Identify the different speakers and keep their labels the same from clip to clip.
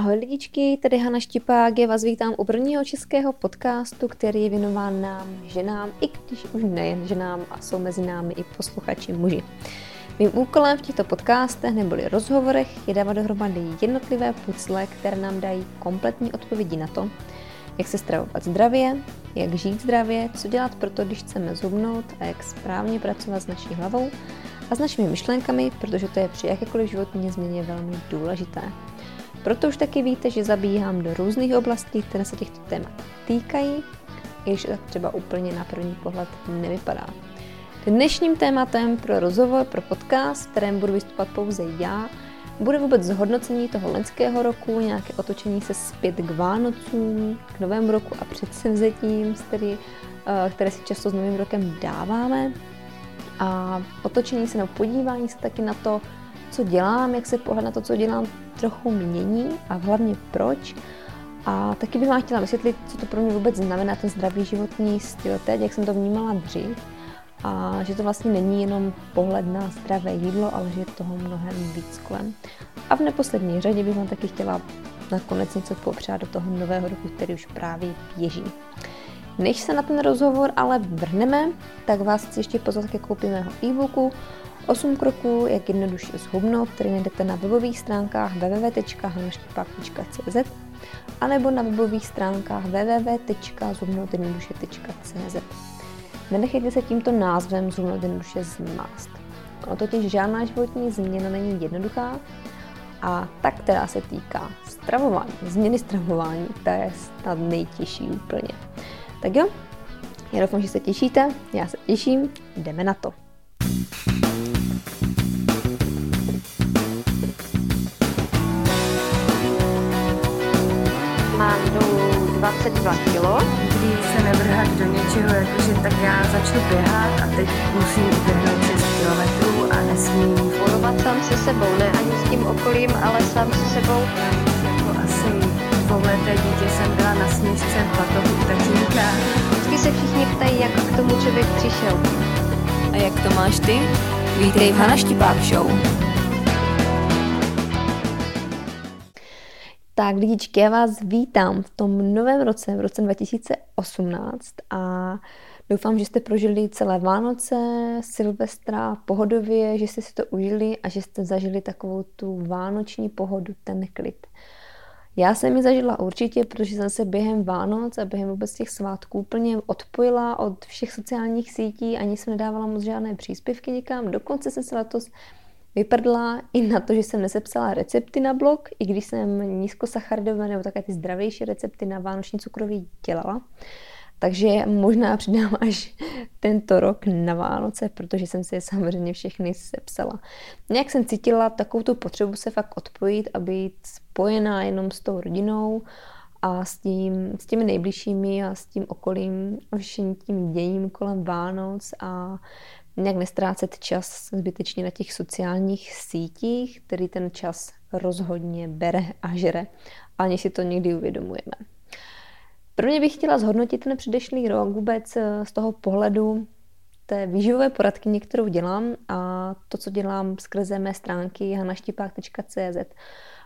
Speaker 1: Ahoj lidičky, tady Hana Štipák, já vás vítám u prvního českého podcastu, který je věnován nám, ženám, i když už nejen ženám a jsou mezi námi i posluchači muži. Mým úkolem v těchto podcastech neboli rozhovorech je dávat dohromady jednotlivé pucle, které nám dají kompletní odpovědi na to, jak se stravovat zdravě, jak žít zdravě, co dělat pro to, když chceme zhubnout a jak správně pracovat s naší hlavou a s našimi myšlenkami, protože to je při jakékoliv životní změně velmi důležité. Proto už taky víte, že zabíhám do různých oblastí, které se těchto témat týkají, když tak třeba úplně na první pohled nevypadá. Dnešním tématem pro rozhovor, pro podcast, kterém budu vystupovat pouze já, bude vůbec zhodnocení toho lenského roku, nějaké otočení se zpět k Vánocům, k Novému roku a předsevzetím, který, eh, které si často s Novým rokem dáváme. A otočení se nebo podívání se taky na to, co dělám, jak se pohled na to, co dělám, trochu mění a hlavně proč. A taky bych vám chtěla vysvětlit, co to pro mě vůbec znamená ten zdravý životní styl teď, jak jsem to vnímala dřív. A že to vlastně není jenom pohled na zdravé jídlo, ale že je toho mnohem víc kolem. A v neposlední řadě bych vám taky chtěla nakonec něco popřát do toho nového roku, který už právě běží. Než se na ten rozhovor ale vrhneme, tak vás chci ještě pozvat ke koupi mého e-booku 8 kroků, jak jednoduše zhubnout, který najdete na webových stránkách www.hanoštipák.cz a nebo na webových stránkách www.zhubnoutjednoduše.cz. Nenechejte se tímto názvem zhubnout jednoduše zmást. Ono totiž žádná životní změna není jednoduchá a ta, která se týká stravování, změny stravování, ta je snad nejtěžší úplně. Tak jo, já doufám, že se těšíte, já se těším, jdeme na to. 22 kg.
Speaker 2: Když se nevrhat do něčeho, jakože tak já začnu běhat a teď musím uběhnout 6 km a nesmím
Speaker 1: Volovat tam se sebou, ne ani s tím okolím, ale sám se sebou.
Speaker 2: Jako asi dvouleté dítě jsem byla na směšce batohu tatínka.
Speaker 1: Vždycky se všichni ptají, jak k tomu člověk přišel.
Speaker 3: A jak to máš ty? Vítej v Hana Štipák Show.
Speaker 1: Tak lidičky, já vás vítám v tom novém roce, v roce 2018 a doufám, že jste prožili celé Vánoce, Silvestra pohodově, že jste si to užili a že jste zažili takovou tu vánoční pohodu, ten klid. Já jsem ji zažila určitě, protože jsem se během Vánoc a během vůbec těch svátků úplně odpojila od všech sociálních sítí, ani jsem nedávala moc žádné příspěvky nikam. Dokonce jsem se letos vyprdla i na to, že jsem nesepsala recepty na blog, i když jsem nízkosacharidové nebo také ty zdravější recepty na vánoční cukroví dělala. Takže možná přidám až tento rok na Vánoce, protože jsem si je samozřejmě všechny sepsala. Nějak jsem cítila takovou tu potřebu se fakt odpojit a být spojená jenom s tou rodinou a s, tím, s těmi nejbližšími a s tím okolím, všem tím děním kolem Vánoc a nějak nestrácet čas zbytečně na těch sociálních sítích, který ten čas rozhodně bere a žere, ani si to někdy uvědomujeme. Prvně bych chtěla zhodnotit ten předešlý rok vůbec eh, z toho pohledu té výživové poradky, kterou dělám a to, co dělám skrze mé stránky hanaštipák.cz.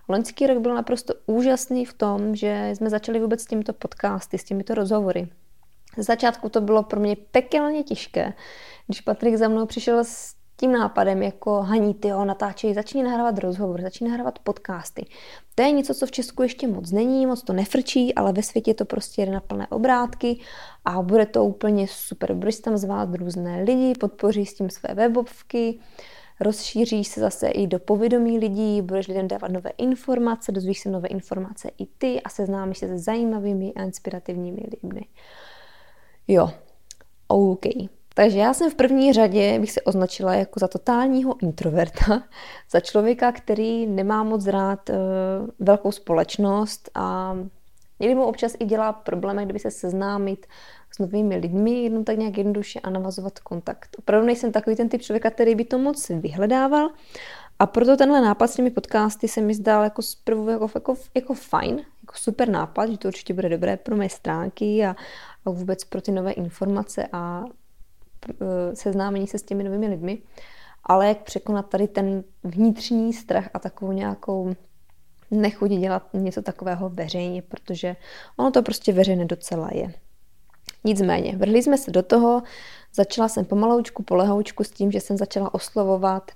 Speaker 1: Loňský rok byl naprosto úžasný v tom, že jsme začali vůbec s těmito podcasty, s těmito rozhovory. Z začátku to bylo pro mě pekelně těžké, když Patrik za mnou přišel s tím nápadem, jako Haní, ty jo, natáčej, začni nahrávat rozhovor, začni nahrávat podcasty. To je něco, co v Česku ještě moc není, moc to nefrčí, ale ve světě to prostě jde na plné obrátky a bude to úplně super. Budeš tam zvát různé lidi, podpoří s tím své webovky, rozšíří se zase i do povědomí lidí, budeš lidem dávat nové informace, dozvíš se nové informace i ty a seznámíš se se zajímavými a inspirativními lidmi. Jo, OK. Takže já jsem v první řadě, bych se označila jako za totálního introverta, za člověka, který nemá moc rád uh, velkou společnost a někdy mu občas i dělá problémy, kdyby se seznámit s novými lidmi, jenom tak nějak jednoduše a navazovat kontakt. Opravdu nejsem takový ten typ člověka, který by to moc vyhledával a proto tenhle nápad s těmi podcasty se mi zdál jako zprvu jako, jako, jako fajn, jako super nápad, že to určitě bude dobré pro mé stránky a, a vůbec pro ty nové informace a Eh, seznámení se s těmi novými lidmi, ale jak překonat tady ten vnitřní strach a takovou nějakou nechuť dělat něco takového veřejně, protože ono to prostě veřejně docela je. Nicméně, vrhli jsme se do toho, začala jsem pomaloučku, polehoučku s tím, že jsem začala oslovovat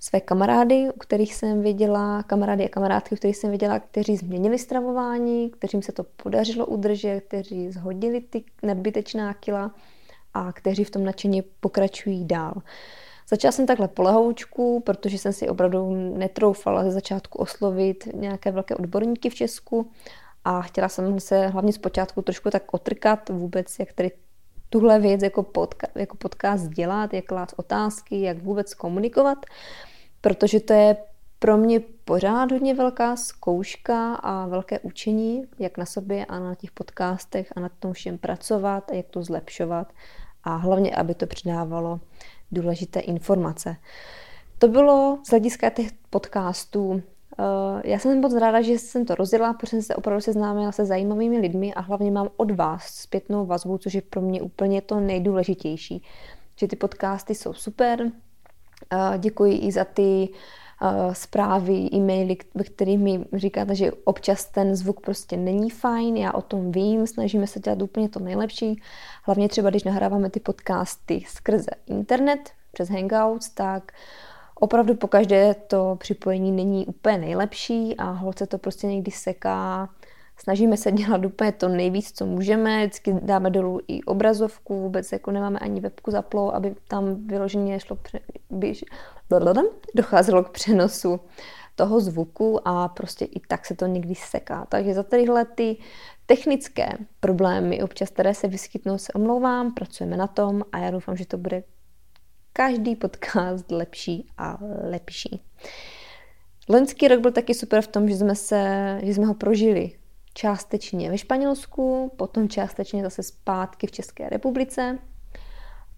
Speaker 1: své kamarády, u kterých jsem věděla, kamarády a kamarádky, u kterých jsem věděla, kteří změnili stravování, kterým se to podařilo udržet, kteří zhodili ty nadbytečná kila a kteří v tom nadšeně pokračují dál. Začala jsem takhle polehoučku, protože jsem si opravdu netroufala ze začátku oslovit nějaké velké odborníky v Česku a chtěla jsem se hlavně z počátku trošku tak otrkat vůbec, jak tady tuhle věc jako, podka, jako podcast dělat, jak klát otázky, jak vůbec komunikovat, protože to je pro mě pořád hodně velká zkouška a velké učení, jak na sobě a na těch podcastech a na tom všem pracovat a jak to zlepšovat a hlavně, aby to přidávalo důležité informace. To bylo z hlediska těch podcastů. Eh, já jsem moc ráda, že jsem to rozjela, protože jsem se opravdu seznámila se zajímavými lidmi a hlavně mám od vás zpětnou vazbu, což je pro mě úplně to nejdůležitější. Že ty podcasty jsou super. Eh, děkuji i za ty eh, zprávy, e-maily, ve kterých mi říkáte, že občas ten zvuk prostě není fajn, já o tom vím, snažíme se dělat úplně to nejlepší. Hlavně třeba, když nahráváme ty podcasty skrze internet, přes Hangouts, tak opravdu po každé to připojení není úplně nejlepší a holce to prostě někdy seká. Snažíme se dělat úplně to nejvíc, co můžeme. Vždycky dáme dolů i obrazovku, vůbec jako nemáme ani webku zaplou, aby tam vyloženě šlo pře- by, docházelo k přenosu toho zvuku a prostě i tak se to někdy seká. Takže za tadyhle ty technické problémy, občas které se vyskytnou, se omlouvám, pracujeme na tom a já doufám, že to bude každý podcast lepší a lepší. Loňský rok byl taky super v tom, že jsme, se, že jsme ho prožili částečně ve Španělsku, potom částečně zase zpátky v České republice.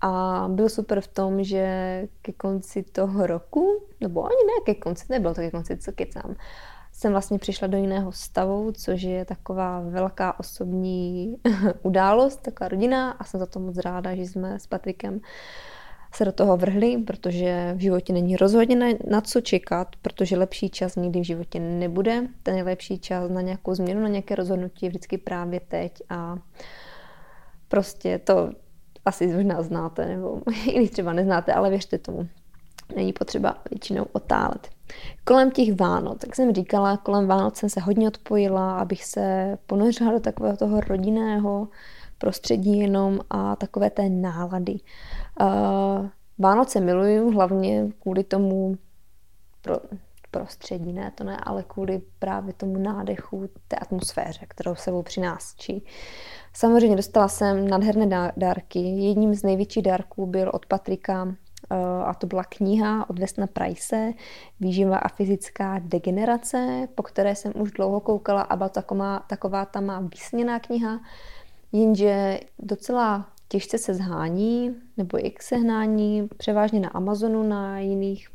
Speaker 1: A byl super v tom, že ke konci toho roku, nebo ani ne ke konci, nebylo to ke konci, co kecám, jsem vlastně přišla do jiného stavu, což je taková velká osobní událost, taková rodina a jsem za to moc ráda, že jsme s Patrikem se do toho vrhli, protože v životě není rozhodně na, na co čekat, protože lepší čas nikdy v životě nebude. Ten nejlepší čas na nějakou změnu, na nějaké rozhodnutí je vždycky právě teď a prostě to asi možná znáte, nebo i třeba neznáte, ale věřte tomu. Není potřeba většinou otálet. Kolem těch Vánoc, tak jsem říkala, kolem Vánoc jsem se hodně odpojila, abych se ponořila do takového toho rodinného prostředí jenom a takové té nálady. Uh, Vánoce miluju hlavně kvůli tomu pro, prostředí, ne to ne, ale kvůli právě tomu nádechu, té atmosféře, kterou sebou přináší. Samozřejmě dostala jsem nádherné dárky. Jedním z největších dárků byl od Patrika a to byla kniha od Vesna Price, Výživa a fyzická degenerace, po které jsem už dlouho koukala a byla taková, taková ta má vysněná kniha, jenže docela těžce se zhání, nebo i k sehnání, převážně na Amazonu, na jiných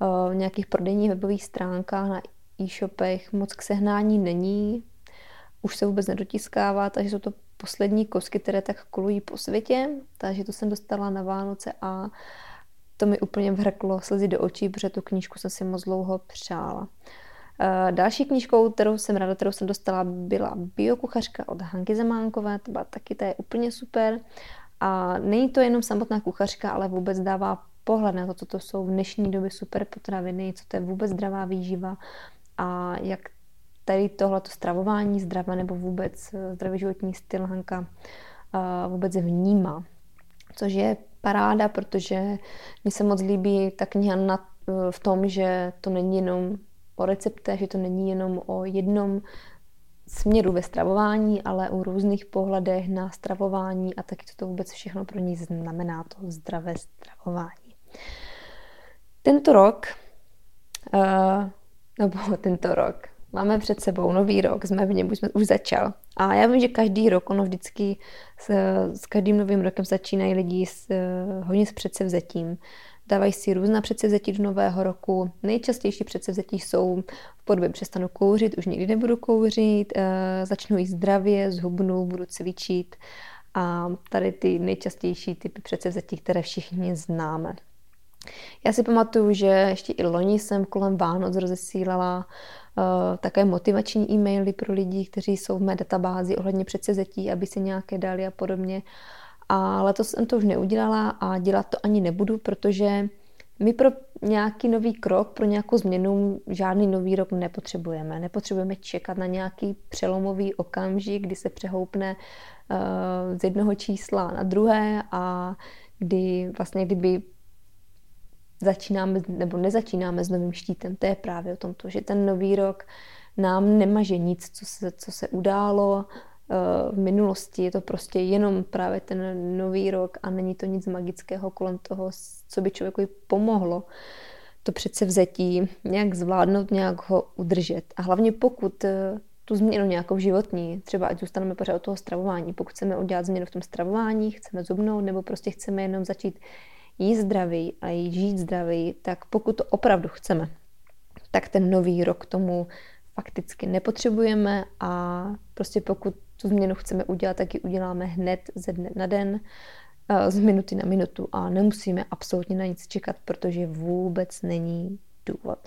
Speaker 1: uh, nějakých prodejních webových stránkách, na e-shopech moc k sehnání není, už se vůbec nedotiskává, takže jsou to poslední kosky, které tak kolují po světě, takže to jsem dostala na Vánoce a to mi úplně vrklo slzy do očí, protože tu knížku jsem si moc dlouho přála. Eh, další knížkou, kterou jsem ráda, kterou jsem dostala, byla Biokuchařka od Hanky Zemánkové, to byla taky, to je úplně super. A není to jenom samotná kuchařka, ale vůbec dává pohled na to, co to jsou v dnešní době super potraviny, co to je vůbec zdravá výživa a jak tady tohleto stravování zdravé nebo vůbec eh, zdravý životní styl Hanka eh, vůbec vnímá. Což je paráda, protože mi se moc líbí ta kniha na, v tom, že to není jenom o receptech, že to není jenom o jednom směru ve stravování, ale o různých pohledech na stravování a taky, co to vůbec všechno pro ní znamená, to zdravé stravování. Tento rok, uh, nebo tento rok, máme před sebou nový rok, jsme v něm, už, jsme, už začal. A já vím, že každý rok, ono vždycky s, s každým novým rokem začínají lidi s, hodně s předsevzetím. Dávají si různá předsevzetí do nového roku. Nejčastější předsevzetí jsou v podobě přestanu kouřit, už nikdy nebudu kouřit, uh, začnu jíst zdravě, zhubnu, budu cvičit. A tady ty nejčastější typy předsevzetí, které všichni známe. Já si pamatuju, že ještě i loni jsem kolem Vánoc rozesílala uh, také motivační e-maily pro lidi, kteří jsou v mé databázi ohledně předsezetí, aby si nějaké dali a podobně. A letos jsem to už neudělala a dělat to ani nebudu, protože my pro nějaký nový krok, pro nějakou změnu žádný nový rok nepotřebujeme. Nepotřebujeme čekat na nějaký přelomový okamžik, kdy se přehoupne uh, z jednoho čísla na druhé a kdy vlastně kdyby začínáme nebo nezačínáme s novým štítem. To je právě o tomto, že ten nový rok nám nemaže nic, co se, co se událo eh, v minulosti. Je to prostě jenom právě ten nový rok a není to nic magického kolem toho, co by člověku pomohlo to přece vzetí nějak zvládnout, nějak ho udržet. A hlavně pokud eh, tu změnu nějakou životní, třeba ať zůstaneme pořád od toho stravování, pokud chceme udělat změnu v tom stravování, chceme zubnout, nebo prostě chceme jenom začít jíst zdravý a žít zdravý, tak pokud to opravdu chceme, tak ten nový rok tomu fakticky nepotřebujeme a prostě pokud tu změnu chceme udělat, tak ji uděláme hned ze dne na den, eh, z minuty na minutu a nemusíme absolutně na nic čekat, protože vůbec není důvod.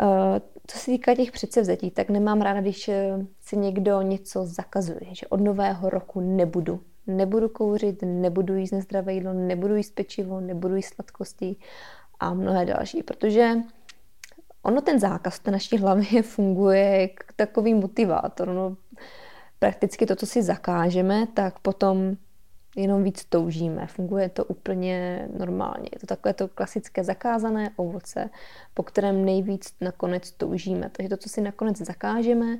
Speaker 1: Eh, co se týká těch předsevzetí, tak nemám ráda, když eh, si někdo něco zakazuje, že od nového roku nebudu nebudu kouřit, nebudu jíst nezdravé jídlo, nebudu jíst pečivo, nebudu jíst sladkosti a mnohé další, protože ono ten zákaz v té naší hlavě funguje jako takový motivátor. No, prakticky to, co si zakážeme, tak potom jenom víc toužíme. Funguje to úplně normálně. Je to takové to klasické zakázané ovoce, po kterém nejvíc nakonec toužíme. Takže to, co si nakonec zakážeme,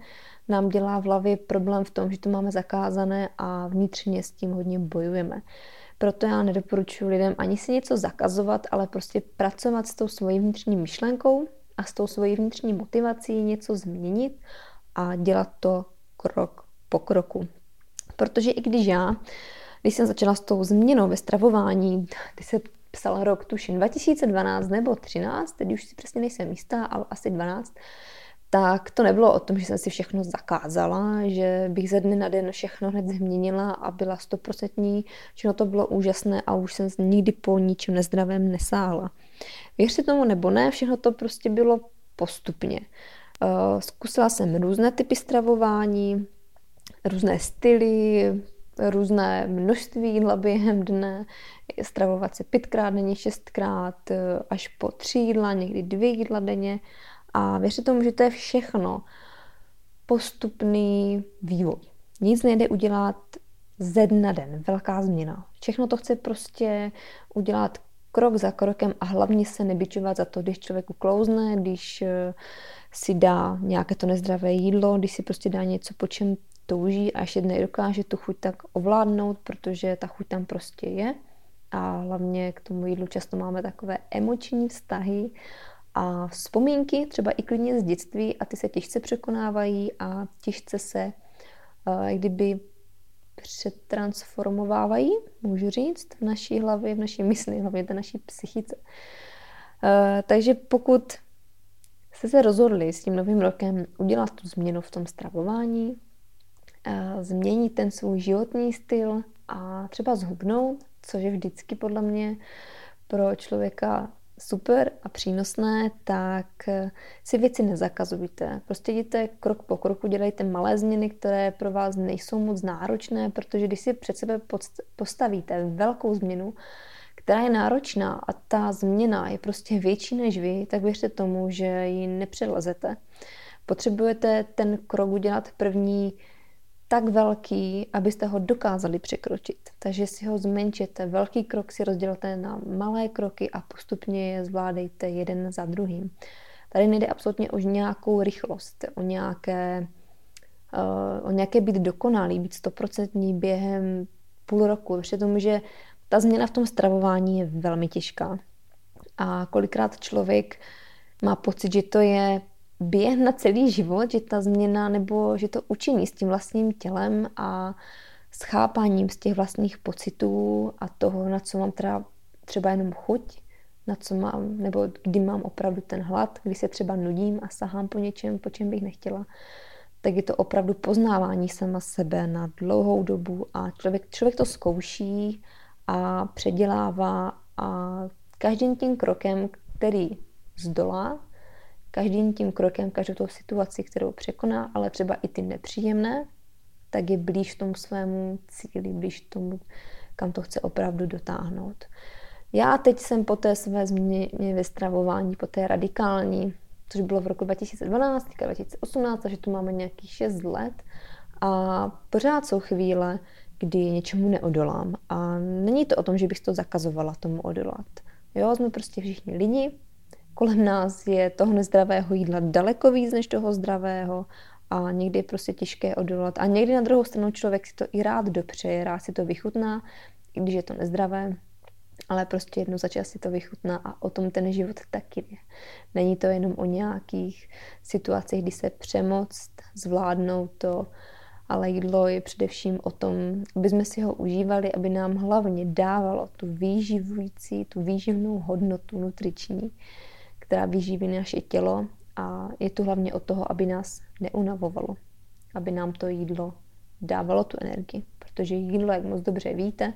Speaker 1: nám dělá v hlavě problém v tom, že to máme zakázané a vnitřně s tím hodně bojujeme. Proto já nedoporučuji lidem ani si něco zakazovat, ale prostě pracovat s tou svojí vnitřní myšlenkou a s tou svojí vnitřní motivací něco změnit a dělat to krok po kroku. Protože i když já, když jsem začala s tou změnou ve stravování, když se psal rok tuším 2012 nebo 13, teď už si přesně nejsem jistá, ale asi 12, tak to nebylo o tom, že jsem si všechno zakázala, že bych ze dne na den všechno hned změnila a byla stoprocentní, že to bylo úžasné a už jsem nikdy po ničem nezdravém nesála. Věřte tomu nebo ne, všechno to prostě bylo postupně. Eh, zkusila jsem různé typy stravování, různé styly, různé množství jídla během dne, stravovat se pětkrát denně, šestkrát, eh, až po tři jídla, někdy dvě jídla denně a věřte tomu, že to je všechno postupný vývoj. Nic nejde udělat ze dne na den, velká změna. Všechno to chce prostě udělat krok za krokem a hlavně se nebyčovat za to, když člověk uklouzne, když eh, si dá nějaké to nezdravé jídlo, když si prostě dá něco, po čem touží a ještě nedokáže tu chuť tak ovládnout, protože ta chuť tam prostě je. A hlavně k tomu jídlu často máme takové emoční vztahy a vzpomínky, třeba i klidně z dětství, a ty se těžce překonávají a těžce se uh, kdyby přetransformovávají, můžu říct, v naší hlavě, v naší mysli, hlavně v naší psychice. Uh, takže pokud jste se rozhodli s tím novým rokem udělat tu změnu v tom stravování, změnit ten svůj životní styl a třeba zhubnout, což je vždycky podle mě pro člověka super a přínosné, tak eh, si věci nezakazujte. Prostě jděte krok po kroku, dělejte malé změny, které pro vás nejsou moc náročné, protože když si před sebe postavíte velkou změnu, která je náročná a ta změna je prostě větší než vy, tak věřte tomu, že ji nepřelezete. Potřebujete ten krok udělat první tak velký, abyste ho dokázali překročit. Takže si ho zmenšete. Velký krok si rozdělte na malé kroky a postupně je zvládejte jeden za druhým. Tady nejde absolutně o nějakou rychlost, o nějaké, uh, o nějaké být dokonalý, být stoprocentní během půl roku. Vše tomu, že ta změna v tom stravování je velmi těžká. A kolikrát člověk má pocit, že to je běh na celý život, že ta změna nebo že to učení s tím vlastním tělem a s chápaním z těch vlastních pocitů a toho, na co mám teda třeba jenom chuť, na co mám, nebo kdy mám opravdu ten hlad, kdy se třeba nudím a sahám po něčem, po čem bych nechtěla, tak je to opravdu poznávání sama sebe na dlouhou dobu a člověk, člověk to zkouší a předělává a každým tím krokem, který zdolá, každým tím krokem, každou tou situaci, kterou překoná, ale třeba i ty nepříjemné, tak je blíž tomu svému cíli, blíž tomu, kam to chce opravdu dotáhnout. Já teď jsem po té své změně ve stravování, po té radikální, což bylo v roku 2012, 2018, takže tu máme nějakých 6 let a pořád jsou chvíle, kdy něčemu neodolám. A není to o tom, že bych to zakazovala tomu odolat. Jo, jsme prostě všichni lidi, kolem nás je toho nezdravého jídla daleko víc než toho zdravého a někdy je prostě těžké odolat. A někdy na druhou stranu člověk si to i rád dopřeje, rád si to vychutná, i když je to nezdravé, ale prostě jednou za čas si to vychutná a o tom ten život taky je. Není to jenom o nějakých situacích, kdy se přemoct, zvládnout to, ale jídlo je především o tom, aby jsme si ho užívali, aby nám hlavně dávalo tu výživující, tu výživnou hodnotu nutriční, která vyživí naše tělo a je to hlavně o toho, aby nás neunavovalo, aby nám to jídlo dávalo tu energii, protože jídlo, jak moc dobře víte,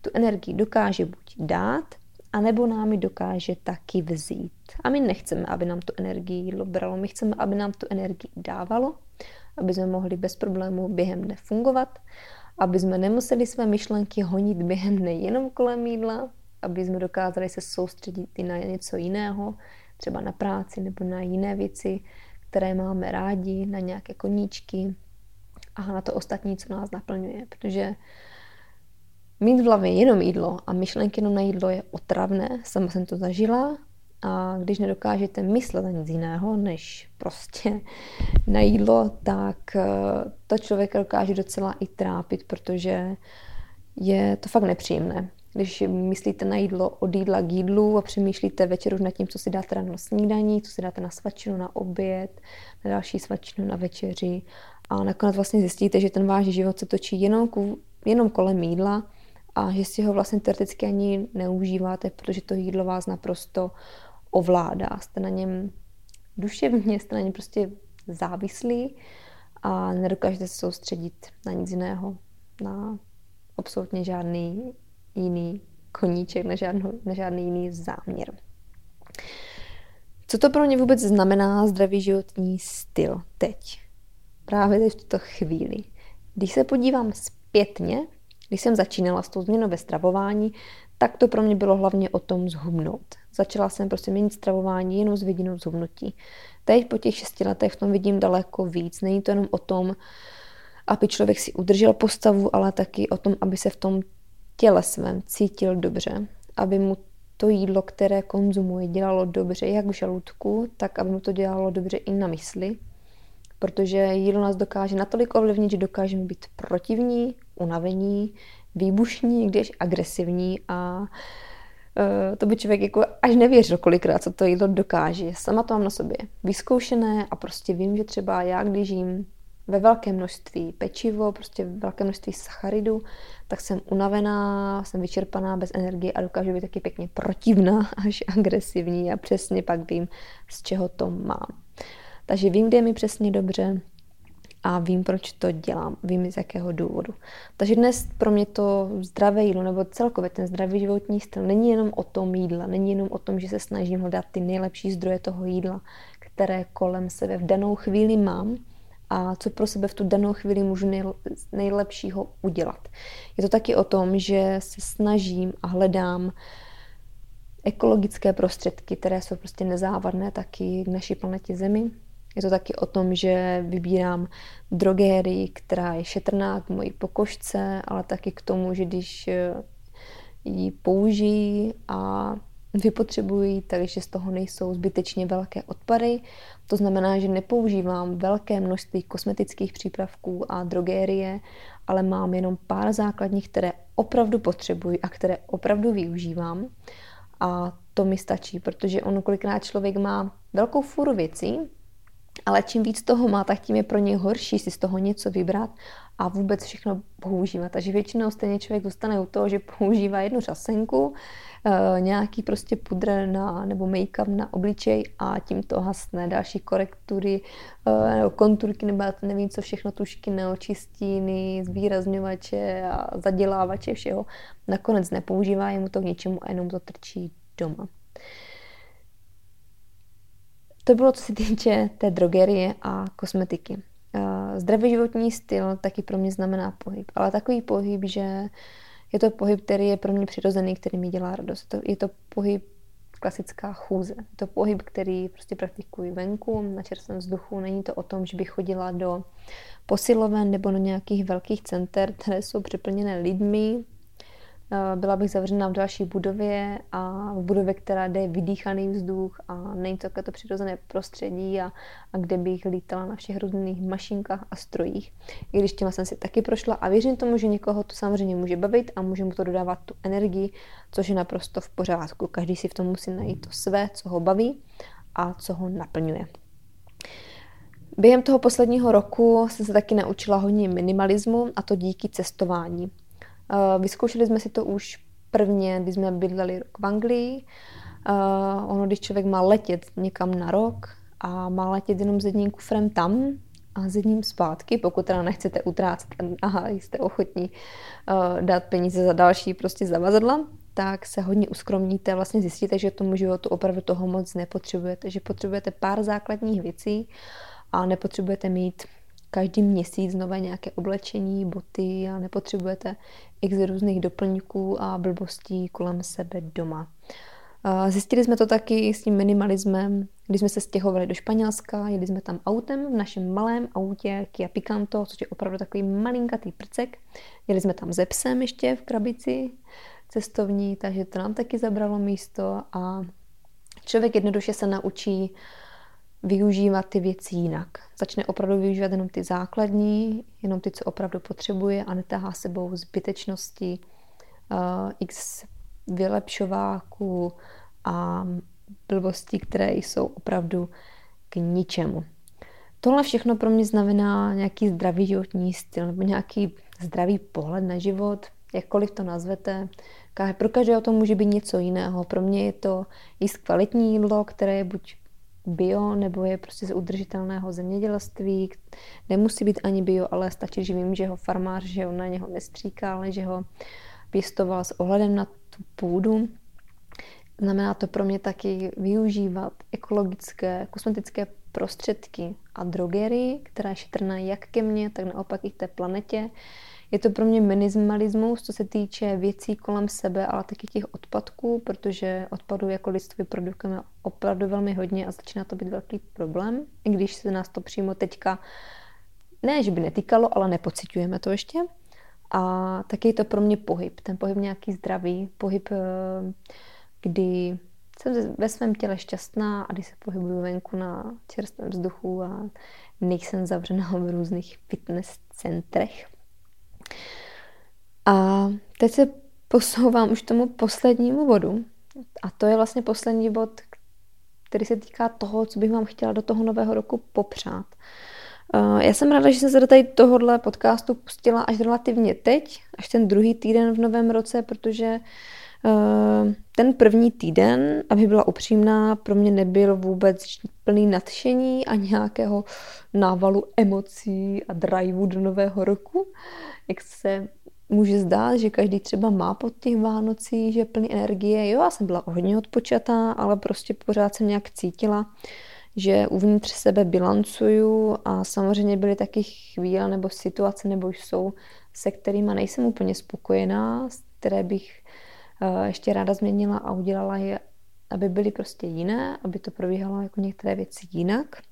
Speaker 1: tu energii dokáže buď dát, anebo nám ji dokáže taky vzít. A my nechceme, aby nám tu energii jídlo bralo, my chceme, aby nám tu energii dávalo, aby jsme mohli bez problémů během dne fungovat, aby jsme nemuseli své myšlenky honit během dne jenom kolem jídla, aby jsme dokázali se soustředit i na něco jiného, třeba na práci nebo na jiné věci, které máme rádi, na nějaké koníčky a na to ostatní, co nás naplňuje. Protože mít v hlavě jenom jídlo a myšlenky jenom na jídlo je otravné. Sama jsem to zažila a když nedokážete myslet na nic jiného, než prostě na jídlo, tak eh, to člověka dokáže docela i trápit, protože je to fakt nepříjemné. Když myslíte na jídlo od jídla k jídlu a přemýšlíte večer už nad tím, co si dáte ráno na snídaní, co si dáte na svačinu, na oběd, na další svačinu, na večeři a nakonec vlastně zjistíte, že ten váš život se točí jenom, ku, jenom kolem jídla a že si ho vlastně teoreticky ani neužíváte, protože to jídlo vás naprosto ovládá. Jste na něm duševně, jste na něm prostě závislí a nedokážete se soustředit na nic jiného, na absolutně žádný jiný koníček, na, žádnou, na žádný jiný záměr. Co to pro mě vůbec znamená zdravý životní styl teď? Právě teď v tuto chvíli. Když se podívám zpětně, když jsem začínala s tou změnou ve stravování, tak to pro mě bylo hlavně o tom zhubnout. Začala jsem prostě měnit stravování jenom z vidinou zhubnutí. Teď po těch šesti letech v tom vidím daleko víc. Není to jenom o tom, aby člověk si udržel postavu, ale taky o tom, aby se v tom těle svém cítil dobře, aby mu to jídlo, které konzumuje, dělalo dobře jak v žaludku, tak aby mu to dělalo dobře i na mysli, protože jídlo nás dokáže natolik ovlivnit, že dokážeme být protivní, unavení, výbušní, když agresivní a uh, to by člověk jako až nevěřil kolikrát, co to jídlo dokáže. Sama to mám na sobě vyzkoušené a prostě vím, že třeba já, když jím ve velké množství pečivo, prostě ve velké množství sacharidů, tak jsem unavená, jsem vyčerpaná, bez energie a dokážu být taky pěkně protivná až agresivní a přesně pak vím, z čeho to mám. Takže vím, kde je mi přesně dobře a vím, proč to dělám, vím z jakého důvodu. Takže dnes pro mě to zdravé jídlo nebo celkově ten zdravý životní styl není jenom o tom jídla, není jenom o tom, že se snažím hledat ty nejlepší zdroje toho jídla, které kolem sebe v danou chvíli mám, a co pro sebe v tu danou chvíli můžu nejlepšího udělat. Je to taky o tom, že se snažím a hledám ekologické prostředky, které jsou prostě nezávadné taky k naší planetě Zemi. Je to taky o tom, že vybírám drogérii, která je šetrná k mojí pokožce, ale taky k tomu, že když ji použijí a vypotřebují, takže z toho nejsou zbytečně velké odpady. To znamená, že nepoužívám velké množství kosmetických přípravků a drogérie, ale mám jenom pár základních, které opravdu potřebuji a které opravdu využívám. A to mi stačí, protože ono kolikrát člověk má velkou furu věcí, ale čím víc toho má, tak tím je pro něj horší si z toho něco vybrat a vůbec všechno používat. Takže většinou stejně člověk zůstane u toho, že používá jednu řasenku, Eh, nějaký prostě pudr na, nebo make-up na obličej a tím to hasne. Další korektury eh, nebo konturky, nebo nevím, co všechno, tušky, neočistíny, zvýrazňovače a zadělávače všeho. Nakonec nepoužívá, jemu to k ničemu a jenom to trčí doma. to bylo, co se týče té drogerie a kosmetiky. Uh, zdravý životní styl taky pro mě znamená pohyb, ale takový pohyb, že je to pohyb, který je pro mě přirozený, který mi dělá radost. Je to pohyb klasická chůze. Je to pohyb, který prostě praktikuji venku, na čerstvém vzduchu. Není to o tom, že bych chodila do posiloven nebo do nějakých velkých center, které jsou přeplněné lidmi, byla bych zavřena v další budově a v budově, která jde vydýchaný vzduch a není to to přirozené prostředí a, a kde bych lítala na všech různých mašinkách a strojích. I když těma jsem si taky prošla a věřím tomu, že někoho to samozřejmě může bavit a může mu to dodávat tu energii, což je naprosto v pořádku. Každý si v tom musí najít to své, co ho baví a co ho naplňuje. Během toho posledního roku jsem se taky naučila hodně minimalismu a to díky cestování. Uh, vyzkoušeli jsme si to už prvně, když jsme bydleli rok v Anglii. Uh, ono, když člověk má letět někam na rok a má letět jenom s jedním kufrem tam a s jedním zpátky, pokud teda nechcete utrácet a jste ochotní uh, dát peníze za další prostě zavazadla, tak se hodně uskromníte vlastně zjistíte, že tomu životu opravdu toho moc nepotřebujete, že potřebujete pár základních věcí a nepotřebujete mít každý měsíc nové nějaké oblečení, boty a nepotřebujete x různých doplňků a blbostí kolem sebe doma. Zjistili jsme to taky s tím minimalismem, když jsme se stěhovali do Španělska, jeli jsme tam autem v našem malém autě Kia Picanto, což je opravdu takový malinkatý prcek. Jeli jsme tam ze psem ještě v krabici cestovní, takže to nám taky zabralo místo a člověk jednoduše se naučí využívat ty věci jinak. Začne opravdu využívat jenom ty základní, jenom ty, co opravdu potřebuje a netahá sebou zbytečnosti, uh, x vylepšováků a blbostí, které jsou opravdu k ničemu. Tohle všechno pro mě znamená nějaký zdravý životní styl nebo nějaký zdravý pohled na život, jakkoliv to nazvete. Pro každého to může být něco jiného. Pro mě je to jíst kvalitní jídlo, které je buď bio nebo je prostě z udržitelného zemědělství. Nemusí být ani bio, ale stačí, že vím, že ho farmář, že ho na něho nestříká, ale že ho pěstoval s ohledem na tu půdu. Znamená to pro mě taky využívat ekologické kosmetické prostředky a drogery, která je šetrná jak ke mně, tak naopak i té planetě. Je to pro mě minimalismus, co se týče věcí kolem sebe, ale taky těch odpadků, protože odpadů jako lidstvo vyprodukujeme opravdu velmi hodně a začíná to být velký problém, i když se nás to přímo teďka ne, že by netýkalo, ale nepocitujeme to ještě. A taky je to pro mě pohyb, ten pohyb nějaký zdravý, pohyb, eh, kdy jsem ve svém těle šťastná a když se pohybuju venku na čerstvém vzduchu a nejsem zavřená v různých fitness centrech. A teď se posouvám už tomu poslednímu bodu. A to je vlastně poslední bod, který se týká toho, co bych vám chtěla do toho nového roku popřát. Já jsem ráda, že jsem se do tady tohohle podcastu pustila až relativně teď, až ten druhý týden v novém roce, protože ten první týden, aby byla upřímná, pro mě nebyl vůbec plný nadšení a nějakého návalu emocí a driveu do nového roku jak se může zdát, že každý třeba má pod těch Vánocí, že je plný energie. Jo, já jsem byla hodně odpočatá, ale prostě pořád jsem nějak cítila, že uvnitř sebe bilancuju a samozřejmě byly taky chvíle nebo situace, nebo jsou, se kterými nejsem úplně spokojená, které bych ještě ráda změnila a udělala je, aby byly prostě jiné, aby to probíhalo jako některé věci jinak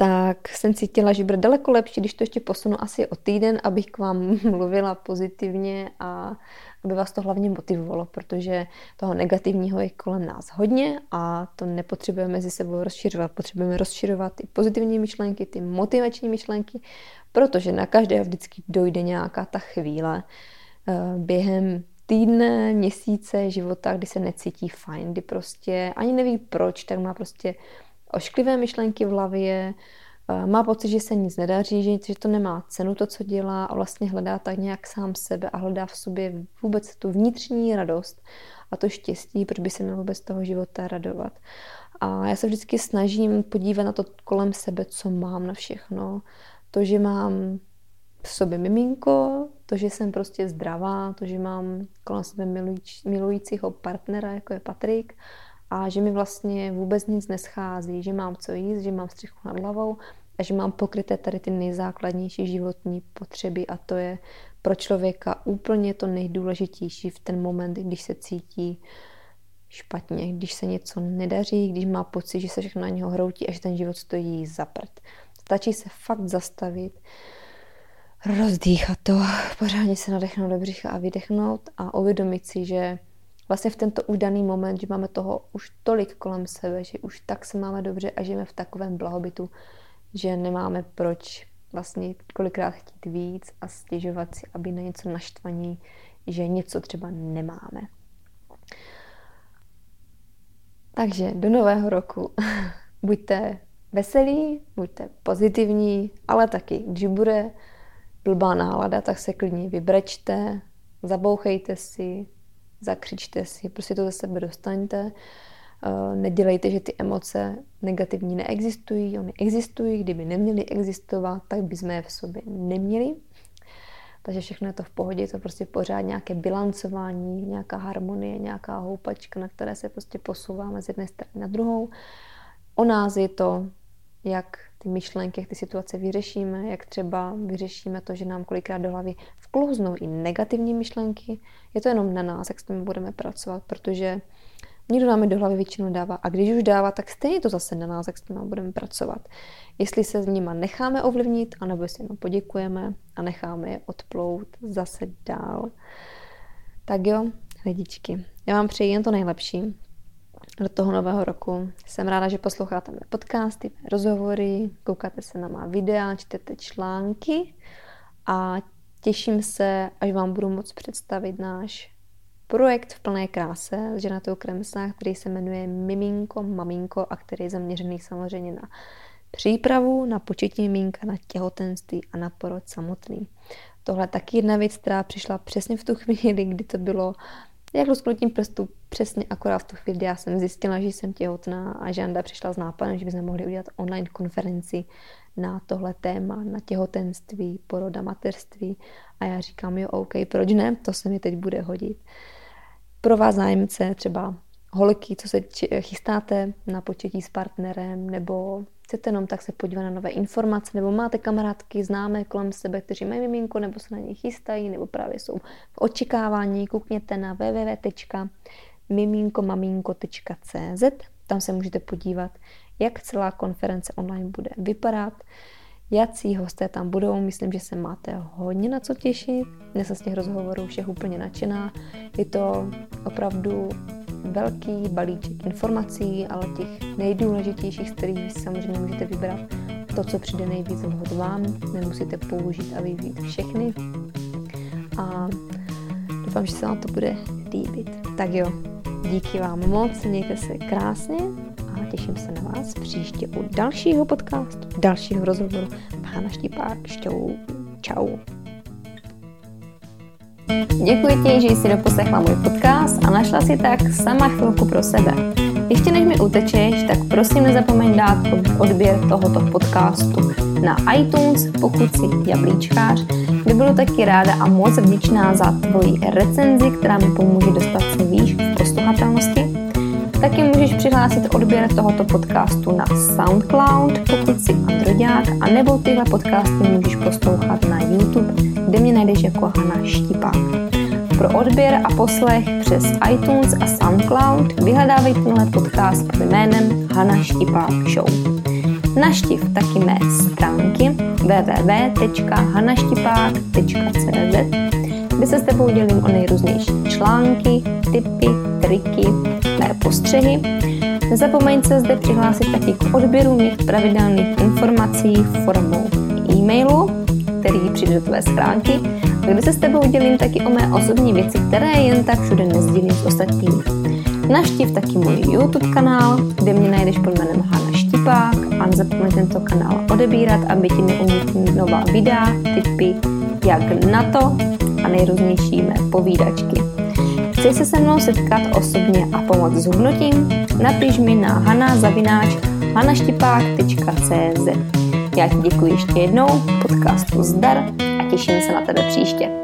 Speaker 1: tak jsem cítila, že bude daleko lepší, když to ještě posunu asi o týden, abych k vám mluvila pozitivně a aby vás to hlavně motivovalo, protože toho negativního je kolem nás hodně a to nepotřebujeme mezi sebou rozšiřovat. Potřebujeme rozšiřovat ty pozitivní myšlenky, ty motivační myšlenky, protože na každé vždycky dojde nějaká ta chvíle eh, během týdne, měsíce života, kdy se necítí fajn, kdy prostě ani neví proč, tak má prostě ošklivé myšlenky v hlavě, eh, má pocit, že se nic nedaří, že, že to nemá cenu to, co dělá a vlastně hledá tak nějak sám sebe a hledá v sobě vůbec tu vnitřní radost a to štěstí, proč by se měl vůbec toho života radovat. A já se vždycky snažím podívat na to kolem sebe, co mám na všechno. To, že mám v sobě miminko, to, že jsem prostě zdravá, to, že mám kolem sebe milujícího partnera, jako je Patrik, a že mi vlastně vůbec nic neschází, že mám co jíst, že mám střechu nad hlavou a že mám pokryté tady ty nejzákladnější životní potřeby a to je pro člověka úplně to nejdůležitější v ten moment, když se cítí špatně, když se něco nedaří, když má pocit, že se všechno na něho hroutí a že ten život stojí za prd. Stačí se fakt zastavit, rozdýchat to, pořádně se nadechnout do břicha a vydechnout a uvědomit si, že vlastně v tento už daný moment, že máme toho už tolik kolem sebe, že už tak se máme dobře a žijeme v takovém blahobytu, že nemáme proč vlastně kolikrát chtít víc a stěžovat si, aby na něco naštvaní, že něco třeba nemáme. Takže do nového roku buďte veselí, buďte pozitivní, ale taky, když bude blbá nálada, tak se klidně vybrečte, zabouchejte si, zakřičte si, prostě to ze sebe dostaňte. Eh, nedělejte, že ty emoce negativní neexistují, oni existují, kdyby neměly existovat, tak by jsme je v sobě neměli. Takže všechno je to v pohodě, je to prostě pořád nějaké bilancování, nějaká harmonie, nějaká houpačka, na které se prostě posouváme z jedné strany na druhou. O nás je to, jak ty myšlenky, jak ty situace vyřešíme, jak třeba vyřešíme to, že nám kolikrát do hlavy vklouznou i negativní myšlenky. Je to jenom na nás, jak s tím budeme pracovat, protože Nikdo nám je do hlavy většinou dává. A když už dává, tak stejně to zase na nás, jak s tím budeme pracovat. Jestli se s nima necháme ovlivnit, anebo si jenom poděkujeme a necháme je odplout zase dál. Tak jo, lidičky, já vám přeji jen to nejlepší do toho nového roku. Jsem ráda, že posloucháte mé podcasty, mé rozhovory, koukáte se na má videa, čtete články a těším se, až vám budu moct představit náš projekt v plné kráse s ženatou kremsách, který se jmenuje Miminko, Maminko a který je zaměřený samozřejmě na přípravu, na početí mimínka, na těhotenství a na porod samotný. Tohle je taky jedna věc, která přišla přesně v tu chvíli, kdy to bylo jak rozknutím prstu přesně akorát v tu chvíli, já jsem zjistila, že jsem těhotná a Žanda přišla s nápadem, že bychom mohli udělat online konferenci na tohle téma, na těhotenství, poroda, mateřství. A já říkám, jo, OK, proč ne, to se mi teď bude hodit. Pro vás zájemce, třeba holky, co se chystáte na početí s partnerem, nebo chcete jenom tak se podívat na nové informace, nebo máte kamarádky, známé kolem sebe, kteří mají miminko, nebo se na něj chystají, nebo právě jsou v očekávání, kukněte na www.miminkomaminko.cz, tam se můžete podívat, jak celá konference online bude vypadat, jací hosté tam budou. Myslím, že se máte hodně na co těšit. Dnes z těch rozhovorů všech úplně nadšená. Je to opravdu velký balíček informací, ale těch nejdůležitějších, z kterých samozřejmě můžete vybrat to, co přijde nejvíc vhod vám. Nemusíte použít a využít všechny. A doufám, že se vám to bude líbit. Tak jo, díky vám moc, mějte se krásně těším se na vás příště u dalšího podcastu, dalšího rozhovoru. Pána Štipák, šťou, čau.
Speaker 3: Děkuji ti, že jsi doposlechla můj podcast a našla si tak sama chvilku pro sebe. Ještě než mi utečeš, tak prosím nezapomeň dát odběr tohoto podcastu na iTunes, pokud jsi jablíčkář. By bylo taky ráda a moc vděčná za tvoji recenzi, která mi pomůže dostat se výš v posluchatelnosti. Taky můžeš přihlásit odběr tohoto podcastu na SoundCloud, pokud jsi Androďák, anebo tyhle podcasty můžeš poslouchat na YouTube, kde mě najdeš jako Hana Štipák. Pro odběr a poslech přes iTunes a SoundCloud vyhledávej tenhle podcast pod jménem Hana Štipák Show. Naštiv taky mé stránky www.hanaštipák.cz kde se s tebou dělím o nejrůznější články, tipy, triky, mé postřehy. Nezapomeň se zde přihlásit taky k odběru mých pravidelných informací formou e-mailu, který přijde do tvé schránky, kde se s tebou dělím taky o mé osobní věci, které jen tak všude nezdílím s ostatními. Naštiv taky můj YouTube kanál, kde mě najdeš pod jménem Hana Štipák a nezapomeň tento kanál odebírat, aby ti neunikly nová videa, tipy, jak na to a nejrůznější mé povídačky. Chceš se se mnou setkat osobně a pomoct s hodnotím? Napiš mi na hanaštipák.cz Já ti děkuji ještě jednou, podcastu zdar a těším se na tebe příště.